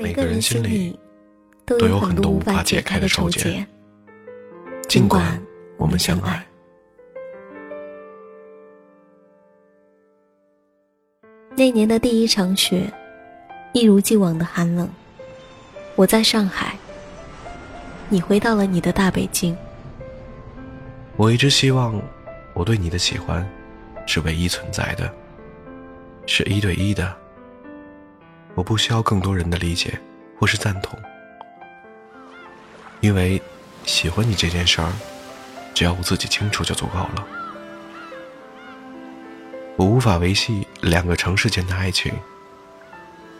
每个人心里都有很多无法解开的愁结，尽管我们相爱。那年的第一场雪，一如既往的寒冷。我在上海，你回到了你的大北京。我一直希望，我对你的喜欢，是唯一存在的，是一对一的。我不需要更多人的理解或是赞同，因为喜欢你这件事儿，只要我自己清楚就足够了。我无法维系两个城市间的爱情，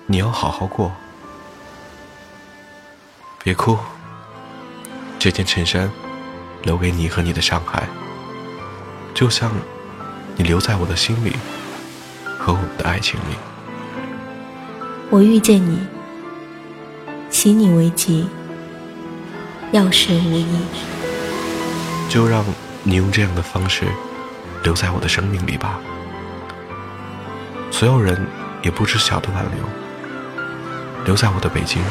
你要好好过。别哭，这件衬衫留给你和你的上海，就像你留在我的心里和我们的爱情里。我遇见你，喜你为吉，要事无益。就让你用这样的方式留在我的生命里吧。所有人也不知晓的挽留，留在我的北京。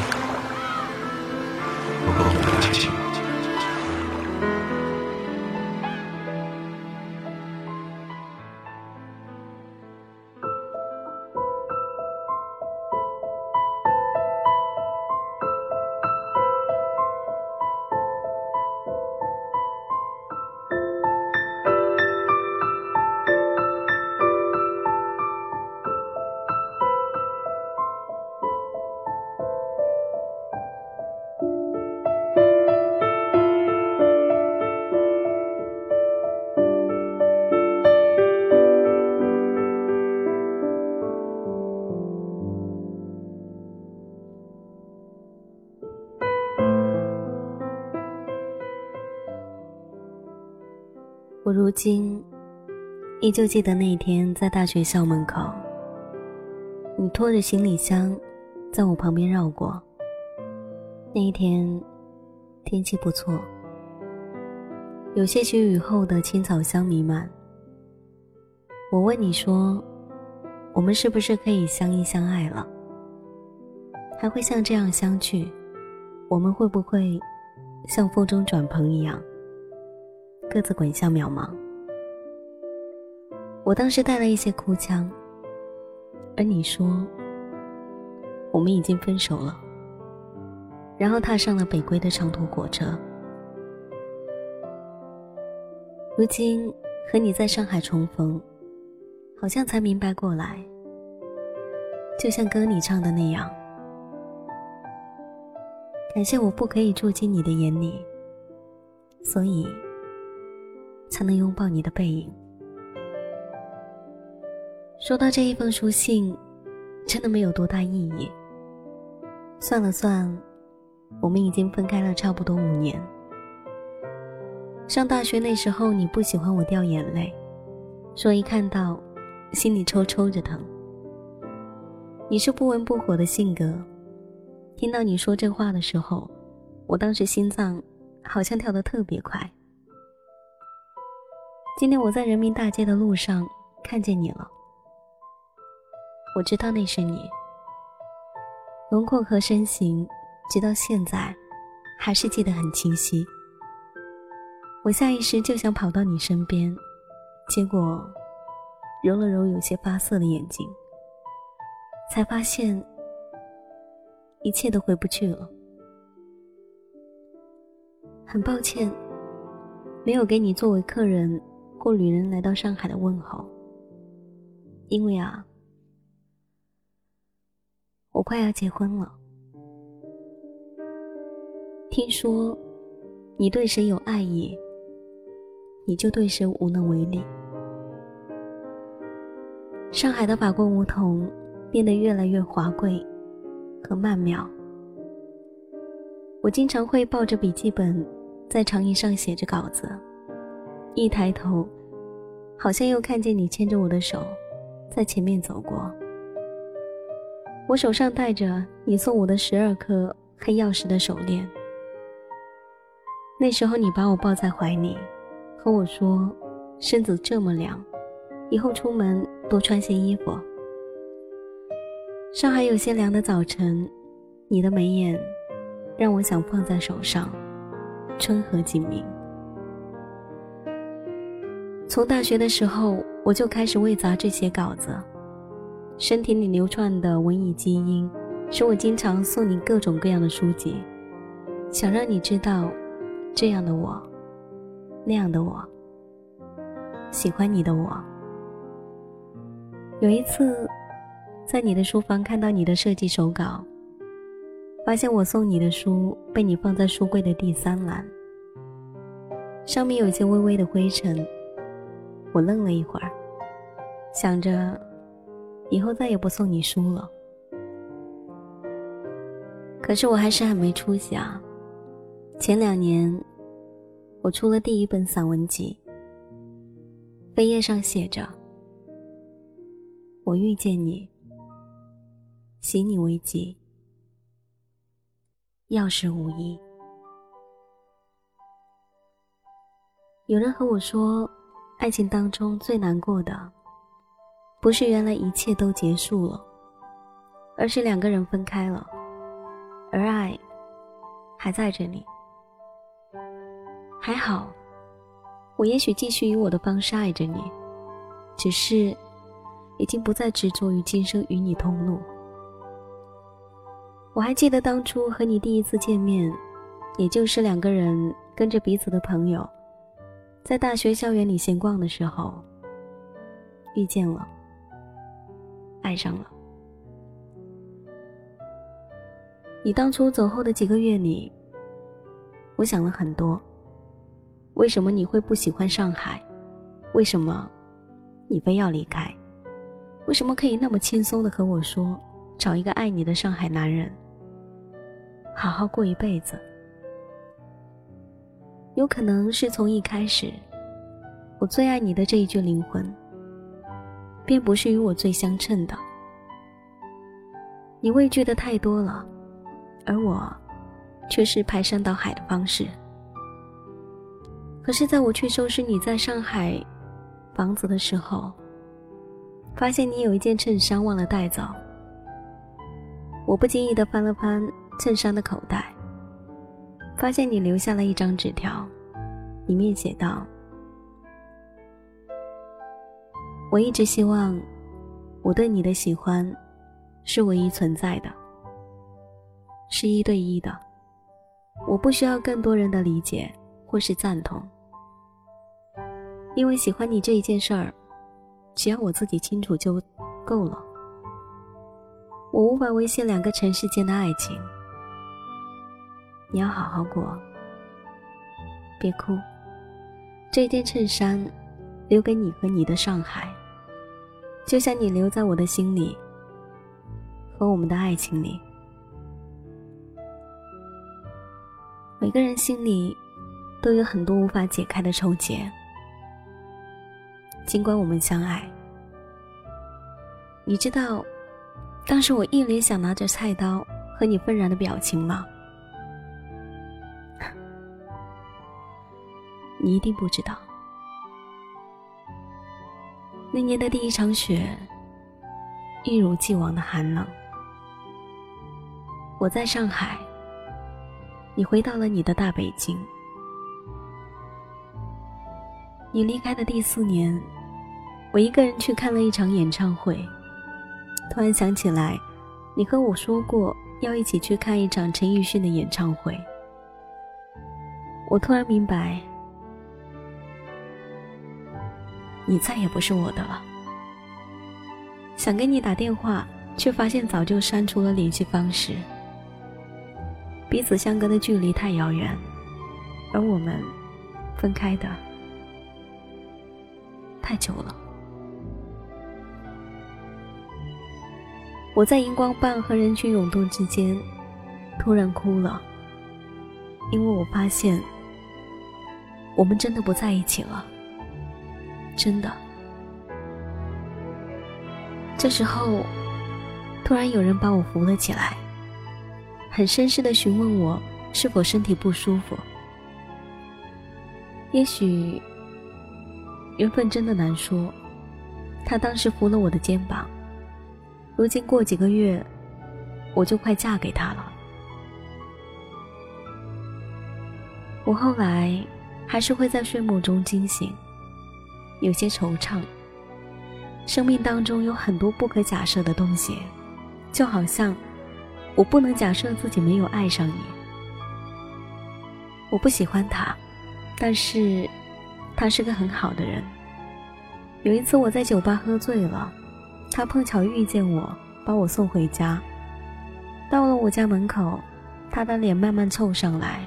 如今依旧记得那一天在大学校门口，你拖着行李箱在我旁边绕过。那一天天气不错，有些许雨后的青草香弥漫。我问你说：“我们是不是可以相依相爱了？还会像这样相聚？我们会不会像风中转蓬一样？”各自滚向渺茫。我当时带了一些哭腔，而你说我们已经分手了，然后踏上了北归的长途火车。如今和你在上海重逢，好像才明白过来，就像歌里唱的那样，感谢我不可以住进你的眼里，所以。才能拥抱你的背影。说到这一封书信，真的没有多大意义。算了算，我们已经分开了差不多五年。上大学那时候，你不喜欢我掉眼泪，说一看到，心里抽抽着疼。你是不温不火的性格，听到你说这话的时候，我当时心脏好像跳得特别快。今天我在人民大街的路上看见你了，我知道那是你，轮廓和身形，直到现在还是记得很清晰。我下意识就想跑到你身边，结果揉了揉有些发涩的眼睛，才发现一切都回不去了。很抱歉，没有给你作为客人。或旅人来到上海的问候，因为啊，我快要结婚了。听说你对谁有爱意，你就对谁无能为力。上海的法国梧桐变得越来越华贵和曼妙。我经常会抱着笔记本，在长椅上写着稿子。一抬头，好像又看见你牵着我的手，在前面走过。我手上戴着你送我的十二颗黑曜石的手链。那时候你把我抱在怀里，和我说：“身子这么凉，以后出门多穿些衣服。”上海有些凉的早晨，你的眉眼让我想放在手上，春和景明。从大学的时候，我就开始为杂志写稿子，身体里流窜的文艺基因，使我经常送你各种各样的书籍，想让你知道，这样的我，那样的我，喜欢你的我。有一次，在你的书房看到你的设计手稿，发现我送你的书被你放在书柜的第三栏，上面有些微微的灰尘。我愣了一会儿，想着以后再也不送你书了。可是我还是很没出息啊！前两年，我出了第一本散文集，扉页上写着：“我遇见你，喜你为吉，钥匙无疑。”有人和我说。爱情当中最难过的，不是原来一切都结束了，而是两个人分开了，而爱还在这里。还好，我也许继续以我的方式爱着你，只是已经不再执着于今生与你同路。我还记得当初和你第一次见面，也就是两个人跟着彼此的朋友。在大学校园里闲逛的时候，遇见了，爱上了。你当初走后的几个月里，我想了很多。为什么你会不喜欢上海？为什么你非要离开？为什么可以那么轻松的和我说，找一个爱你的上海男人，好好过一辈子？有可能是从一开始，我最爱你的这一句灵魂，便不是与我最相称的。你畏惧的太多了，而我，却是排山倒海的方式。可是，在我去收拾你在上海房子的时候，发现你有一件衬衫忘了带走。我不经意的翻了翻衬衫的口袋。发现你留下了一张纸条，里面写道：“我一直希望，我对你的喜欢，是唯一存在的，是一对一的。我不需要更多人的理解或是赞同，因为喜欢你这一件事儿，只要我自己清楚就够了。我无法维系两个城市间的爱情。”你要好好过，别哭。这件衬衫留给你和你的上海，就像你留在我的心里和我们的爱情里。每个人心里都有很多无法解开的愁结，尽管我们相爱。你知道，当时我一脸想拿着菜刀和你愤然的表情吗？你一定不知道，那年的第一场雪，一如既往的寒冷。我在上海，你回到了你的大北京。你离开的第四年，我一个人去看了一场演唱会。突然想起来，你和我说过要一起去看一场陈奕迅的演唱会。我突然明白。你再也不是我的了。想给你打电话，却发现早就删除了联系方式。彼此相隔的距离太遥远，而我们分开的太久了。我在荧光棒和人群涌动之间，突然哭了，因为我发现，我们真的不在一起了。真的。这时候突然有人把我扶了起来很绅士的询问我是否身体不舒服。也许缘分真的难说他当时扶了我的肩膀如今过几个月我就快嫁给他了。我后来还是会在睡梦中惊醒有些惆怅。生命当中有很多不可假设的东西，就好像我不能假设自己没有爱上你。我不喜欢他，但是他是个很好的人。有一次我在酒吧喝醉了，他碰巧遇见我，把我送回家。到了我家门口，他的脸慢慢凑上来，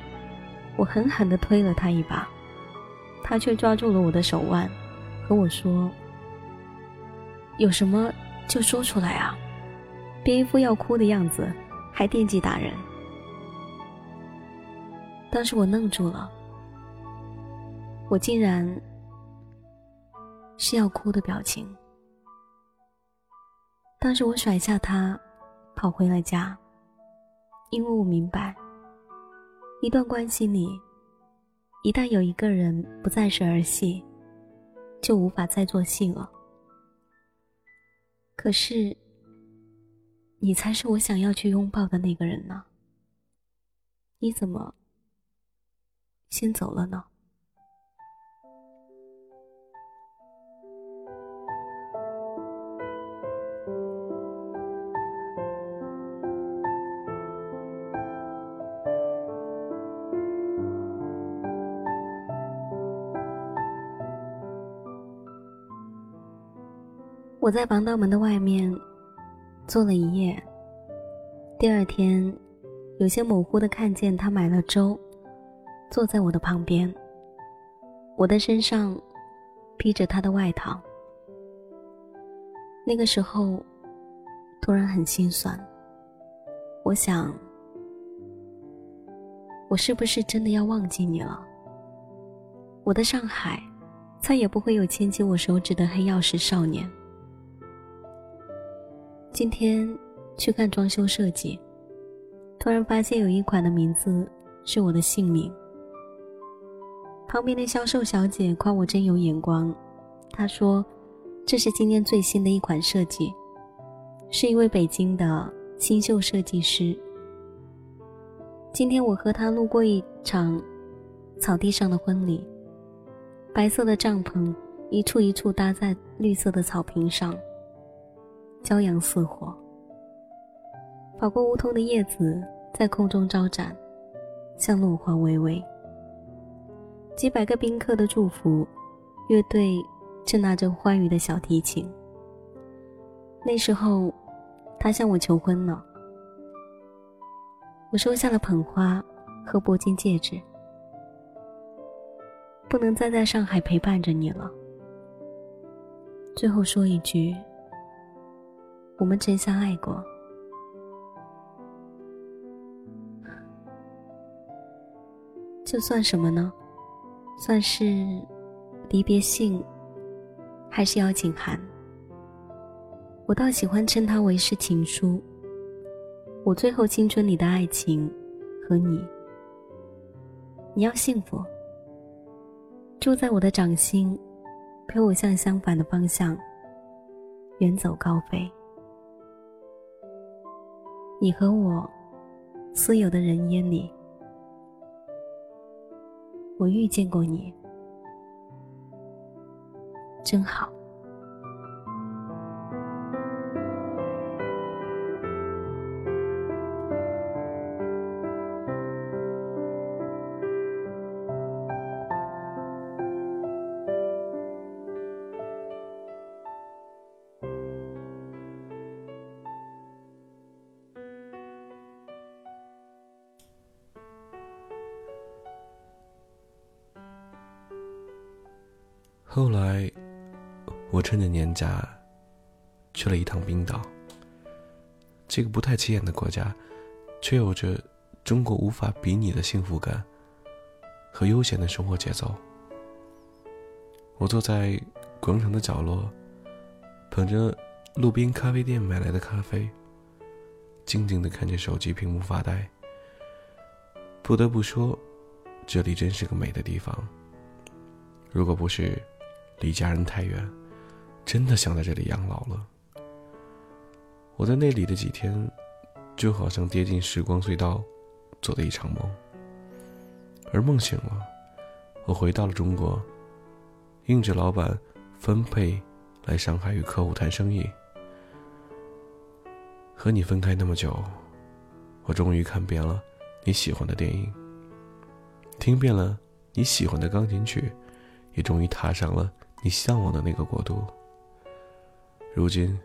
我狠狠地推了他一把，他却抓住了我的手腕，和我说：“有什么就说出来啊，别一副要哭的样子，还惦记打人。”当时我愣住了，我竟然。是要哭的表情。当时我甩下他，跑回了家，因为我明白，一段关系里，一旦有一个人不再是儿戏，就无法再做戏了。可是，你才是我想要去拥抱的那个人呢。你怎么先走了呢？我在防盗门的外面坐了一夜。第二天，有些模糊的看见他买了粥，坐在我的旁边。我的身上披着他的外套。那个时候，突然很心酸。我想，我是不是真的要忘记你了？我的上海，再也不会有牵起我手指的黑曜石少年。今天去看装修设计，突然发现有一款的名字是我的姓名。旁边的销售小姐夸我真有眼光，她说这是今天最新的一款设计，是一位北京的新秀设计师。今天我和他路过一场草地上的婚礼，白色的帐篷一处一处搭在绿色的草坪上。骄阳似火，跑过梧桐的叶子在空中招展，像落花微微。几百个宾客的祝福，乐队正拿着欢愉的小提琴。那时候，他向我求婚了，我收下了捧花和铂金戒指，不能再在上海陪伴着你了。最后说一句。我们真相爱过，这算什么呢？算是离别信，还是邀请函？我倒喜欢称它为是情书。我最后青春里的爱情和你，你要幸福，住在我的掌心，陪我向相反的方向远走高飞。你和我私有的人烟里，我遇见过你，真好。后来，我趁着年假去了一趟冰岛。这个不太起眼的国家，却有着中国无法比拟的幸福感和悠闲的生活节奏。我坐在广场的角落，捧着路边咖啡店买来的咖啡，静静的看着手机屏幕发呆。不得不说，这里真是个美的地方。如果不是……离家人太远，真的想在这里养老了。我在那里的几天，就好像跌进时光隧道，做的一场梦。而梦醒了，我回到了中国，应着老板分配来上海与客户谈生意。和你分开那么久，我终于看遍了你喜欢的电影，听遍了你喜欢的钢琴曲，也终于踏上了你向往的那个国度。如今，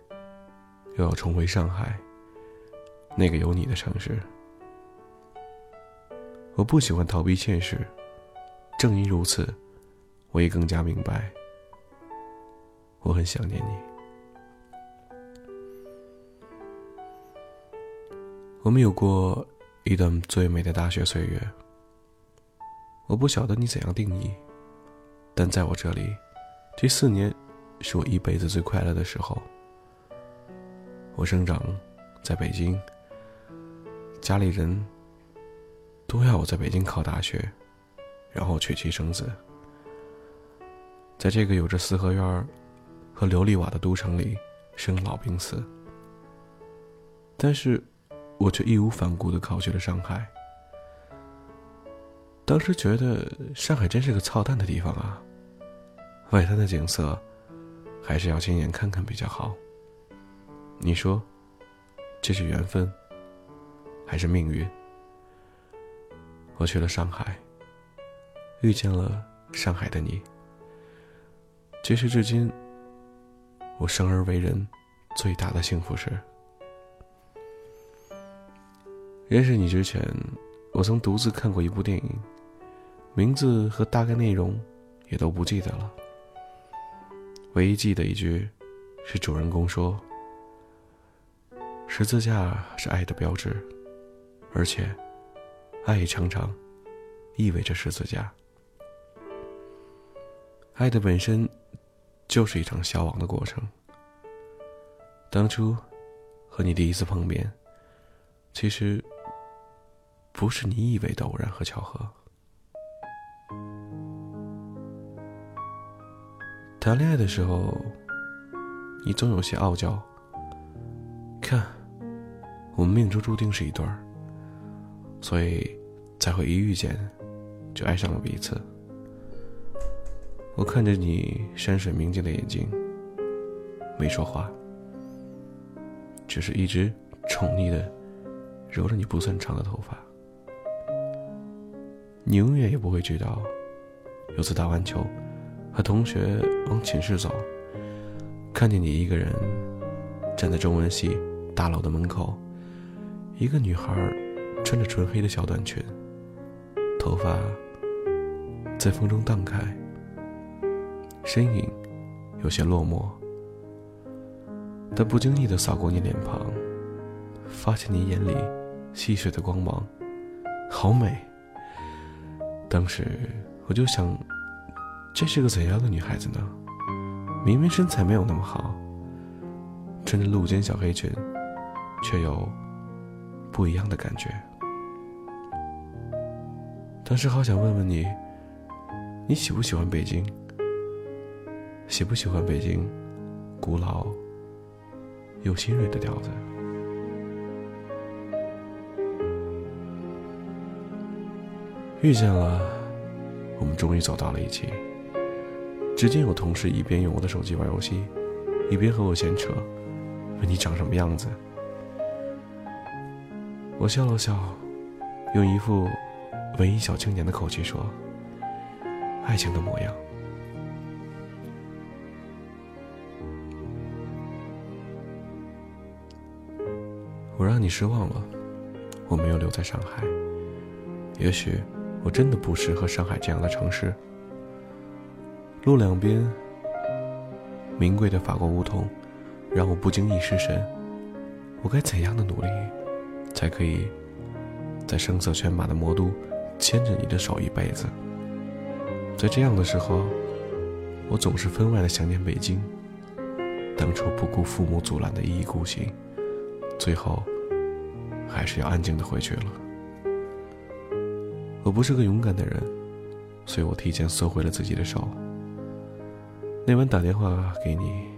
又要重回上海，那个有你的城市。我不喜欢逃避现实，正因如此，我也更加明白，我很想念你。我们有过一段最美的大学岁月。我不晓得你怎样定义，但在我这里，这四年是我一辈子最快乐的时候。我生长在北京，家里人都要我在北京考大学，然后娶妻生子。在这个有着四合院和琉璃瓦的都城里，生老病死。但是。我却义无反顾的考去了上海。当时觉得上海真是个操蛋的地方啊！外滩的景色，还是要亲眼看看比较好。你说，这是缘分，还是命运？我去了上海，遇见了上海的你。这是至今我生而为人最大的幸福事。认识你之前，我曾独自看过一部电影，名字和大概内容也都不记得了。唯一记得一句，是主人公说：“十字架是爱的标志，而且，爱也常常意味着十字架。爱的本身就是一场消亡的过程。当初和你第一次碰面，其实……”不是你以为的偶然和巧合。谈恋爱的时候，你总有些傲娇。看，我们命中注定是一对儿，所以才会一遇见就爱上了彼此。我看着你山水明镜的眼睛，没说话，只是一直宠溺的揉着你不算长的头发。你永远也不会知道，有次打完球，和同学往寝室走，看见你一个人站在中文系大楼的门口，一个女孩穿着纯黑的小短裙，头发在风中荡开，身影有些落寞，但不经意的扫过你脸庞，发现你眼里细水的光芒，好美。当时我就想，这是个怎样的女孩子呢？明明身材没有那么好，穿着露肩小黑裙，却有不一样的感觉。当时好想问问你，你喜不喜欢北京？喜不喜欢北京古老又新锐的调子？遇见了，我们终于走到了一起。只见有同事一边用我的手机玩游戏，一边和我闲扯，问你长什么样子。我笑了笑，用一副文艺小青年的口气说：“爱情的模样。”我让你失望了，我没有留在上海，也许。我真的不适合上海这样的城市。路两边名贵的法国梧桐，让我不经意失神。我该怎样的努力，才可以在声色犬马的魔都牵着你的手一辈子？在这样的时候，我总是分外的想念北京。当初不顾父母阻拦的一意孤行，最后还是要安静的回去了。我不是个勇敢的人，所以我提前收回了自己的手。那晚打电话给你，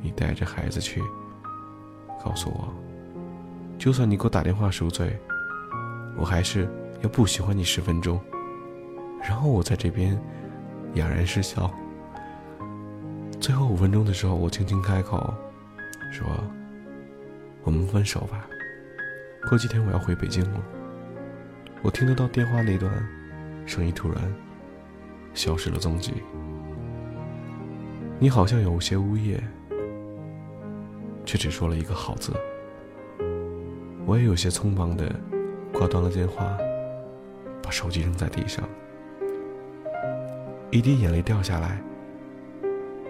你带着孩子去，告诉我，就算你给我打电话赎罪，我还是要不喜欢你十分钟，然后我在这边哑然失笑。最后五分钟的时候，我轻轻开口说：“我们分手吧，过几天我要回北京了。”我听得到电话那段声音突然消失了踪迹。你好像有些呜咽，却只说了一个“好”字。我也有些匆忙的挂断了电话，把手机扔在地上，一滴眼泪掉下来，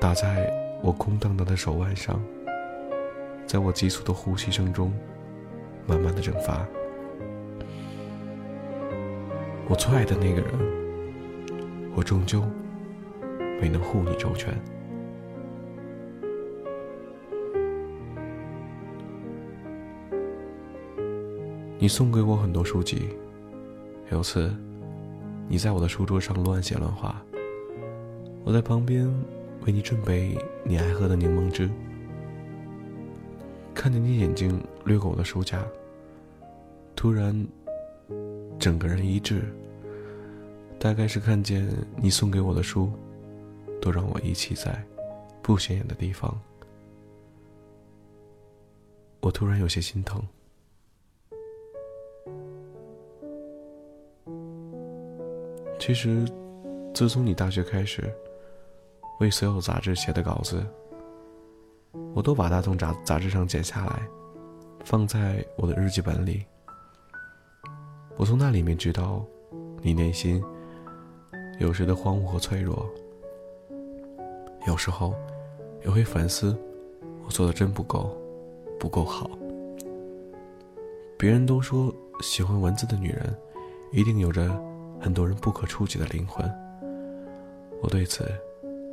打在我空荡荡的手腕上，在我急促的呼吸声中，慢慢的蒸发。我最爱的那个人，我终究没能护你周全。你送给我很多书籍，有次，你在我的书桌上乱写乱画，我在旁边为你准备你爱喝的柠檬汁。看见你眼睛掠过我的书架，突然，整个人一滞。大概是看见你送给我的书，都让我遗弃在不显眼的地方，我突然有些心疼。其实，自从你大学开始，为所有杂志写的稿子，我都把它从杂杂志上剪下来，放在我的日记本里。我从那里面知道，你内心有时的荒芜和脆弱，有时候也会反思，我做的真不够，不够好。别人都说，喜欢文字的女人，一定有着。很多人不可触及的灵魂，我对此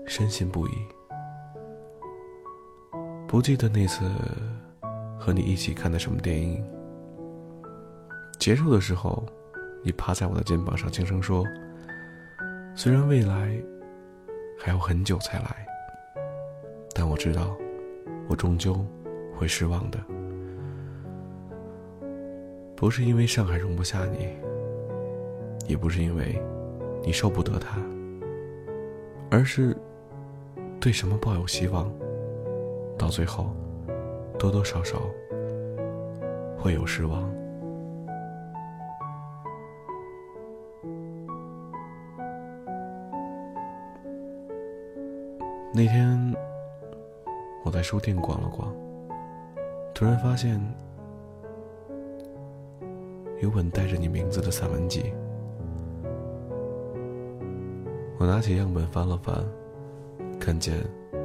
深信不疑。不记得那次和你一起看的什么电影。结束的时候，你趴在我的肩膀上轻声说：“虽然未来还要很久才来，但我知道，我终究会失望的。不是因为上海容不下你。”也不是因为你受不得他，而是对什么抱有希望，到最后多多少少会有失望。那天我在书店逛了逛，突然发现有本带着你名字的散文集。我拿起样本翻了翻，看见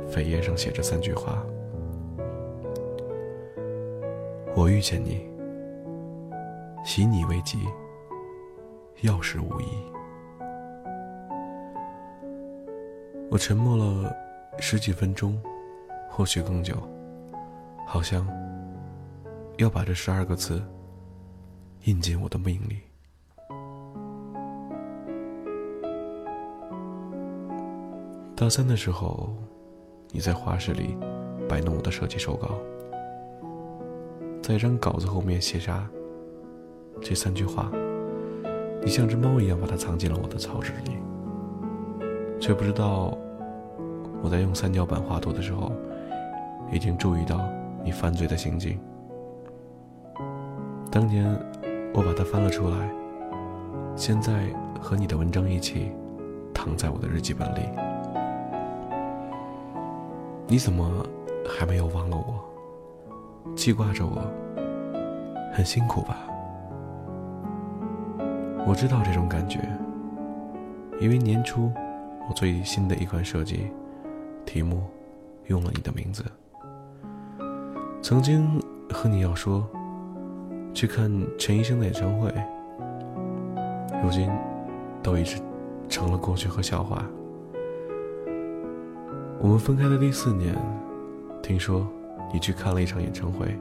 扉页上写着三句话：“我遇见你，喜你为吉，要事无疑。”我沉默了十几分钟，或许更久，好像要把这十二个字印进我的命里。大三的时候，你在画室里摆弄我的设计手稿，在一张稿子后面写下这三句话，你像只猫一样把它藏进了我的草纸里，却不知道我在用三角板画图的时候，已经注意到你犯罪的行径。当年我把它翻了出来，现在和你的文章一起躺在我的日记本里。你怎么还没有忘了我？记挂着我，很辛苦吧？我知道这种感觉，因为年初我最新的一款设计题目用了你的名字。曾经和你要说去看陈医生的演唱会，如今都已经成了过去和笑话。我们分开的第四年，听说你去看了一场演唱会，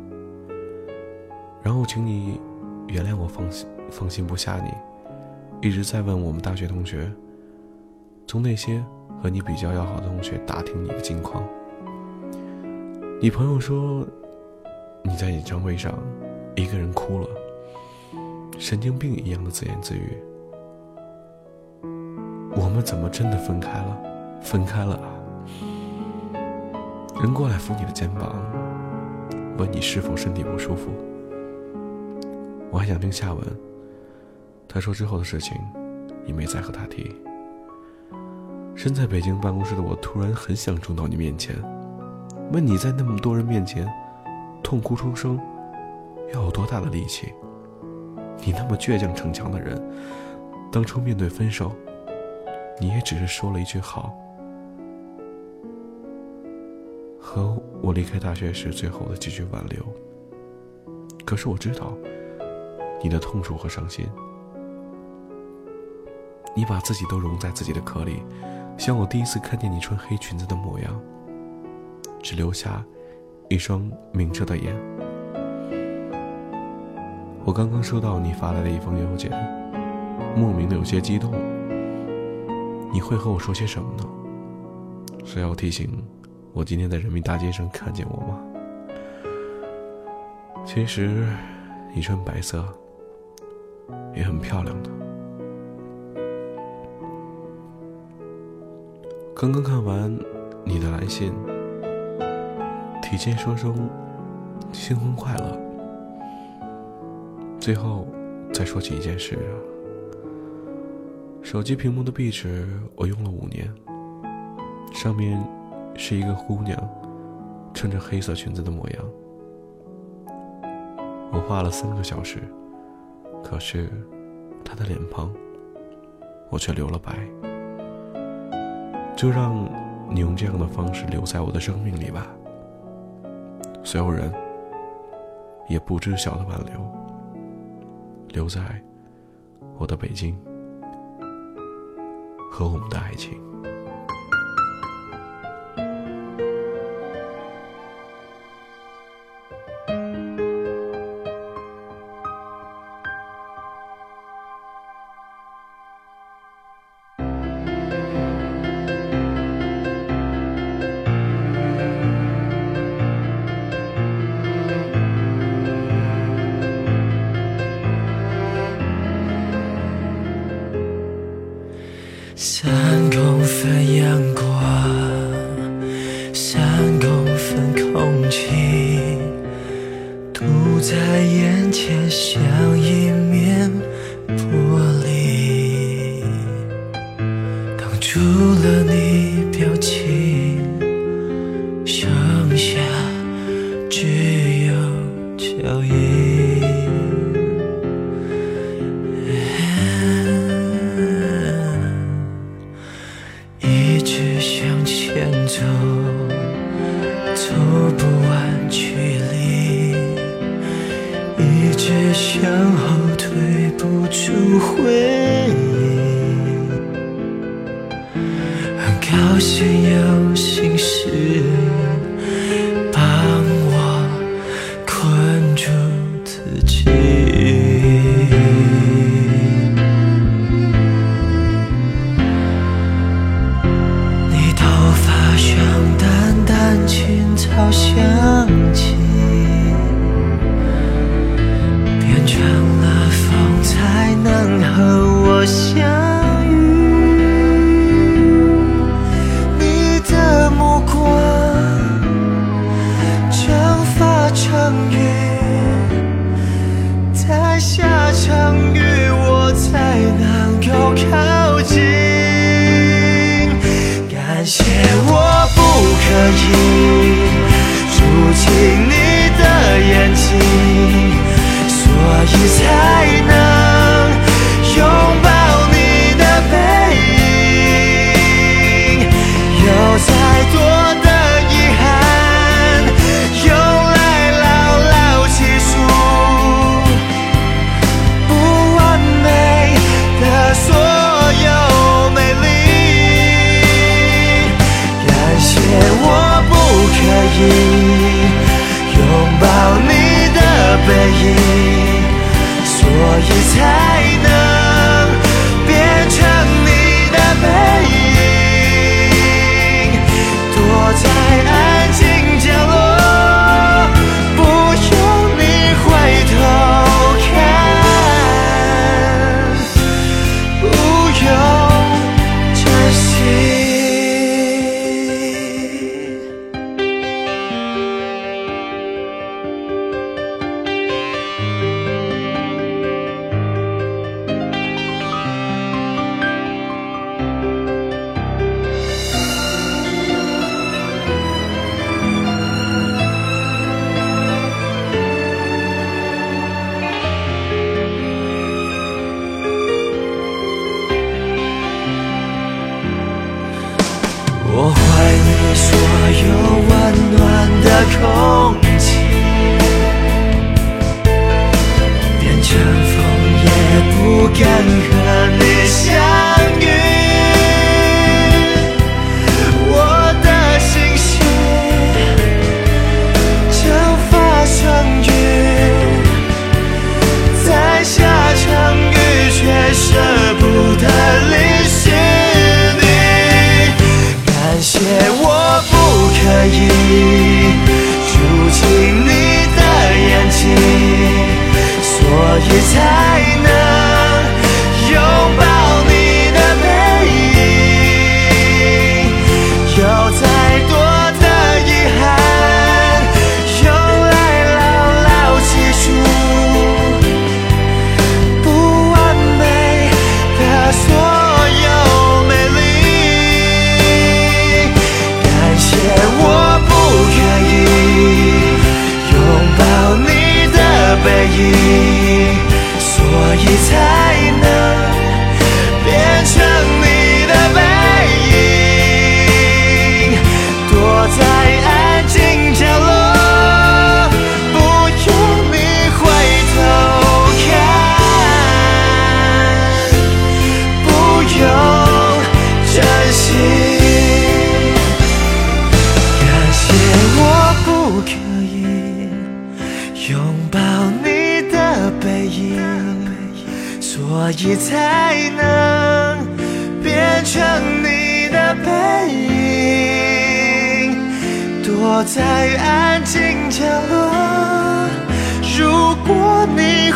然后请你原谅我放心放心不下你，一直在问我们大学同学，从那些和你比较要好的同学打听你的近况。你朋友说你在演唱会上一个人哭了，神经病一样的自言自语。我们怎么真的分开了？分开了！人过来扶你的肩膀，问你是否身体不舒服。我还想听下文。他说之后的事情，你没再和他提。身在北京办公室的我，突然很想冲到你面前，问你在那么多人面前痛哭出声，要有多大的力气？你那么倔强逞强的人，当初面对分手，你也只是说了一句好，和我离开大学时最后的几句挽留。可是我知道你的痛楚和伤心，你把自己都融在自己的壳里，像我第一次看见你穿黑裙子的模样，只留下一双明澈的眼。我刚刚收到你发来的一封邮件，莫名的有些激动。你会和我说些什么呢？是要提醒我今天在人民大街上看见我吗？其实，你穿白色也很漂亮的。刚刚看完你的来信，提前说声新婚快乐。最后，再说起一件事。手机屏幕的壁纸我用了五年，上面是一个姑娘穿着黑色裙子的模样。我画了三个小时，可是她的脸庞我却留了白。就让你用这样的方式留在我的生命里吧。所有人也不知晓的挽留。留在我的北京，和我们的爱情。除了你表情，剩下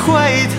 回头。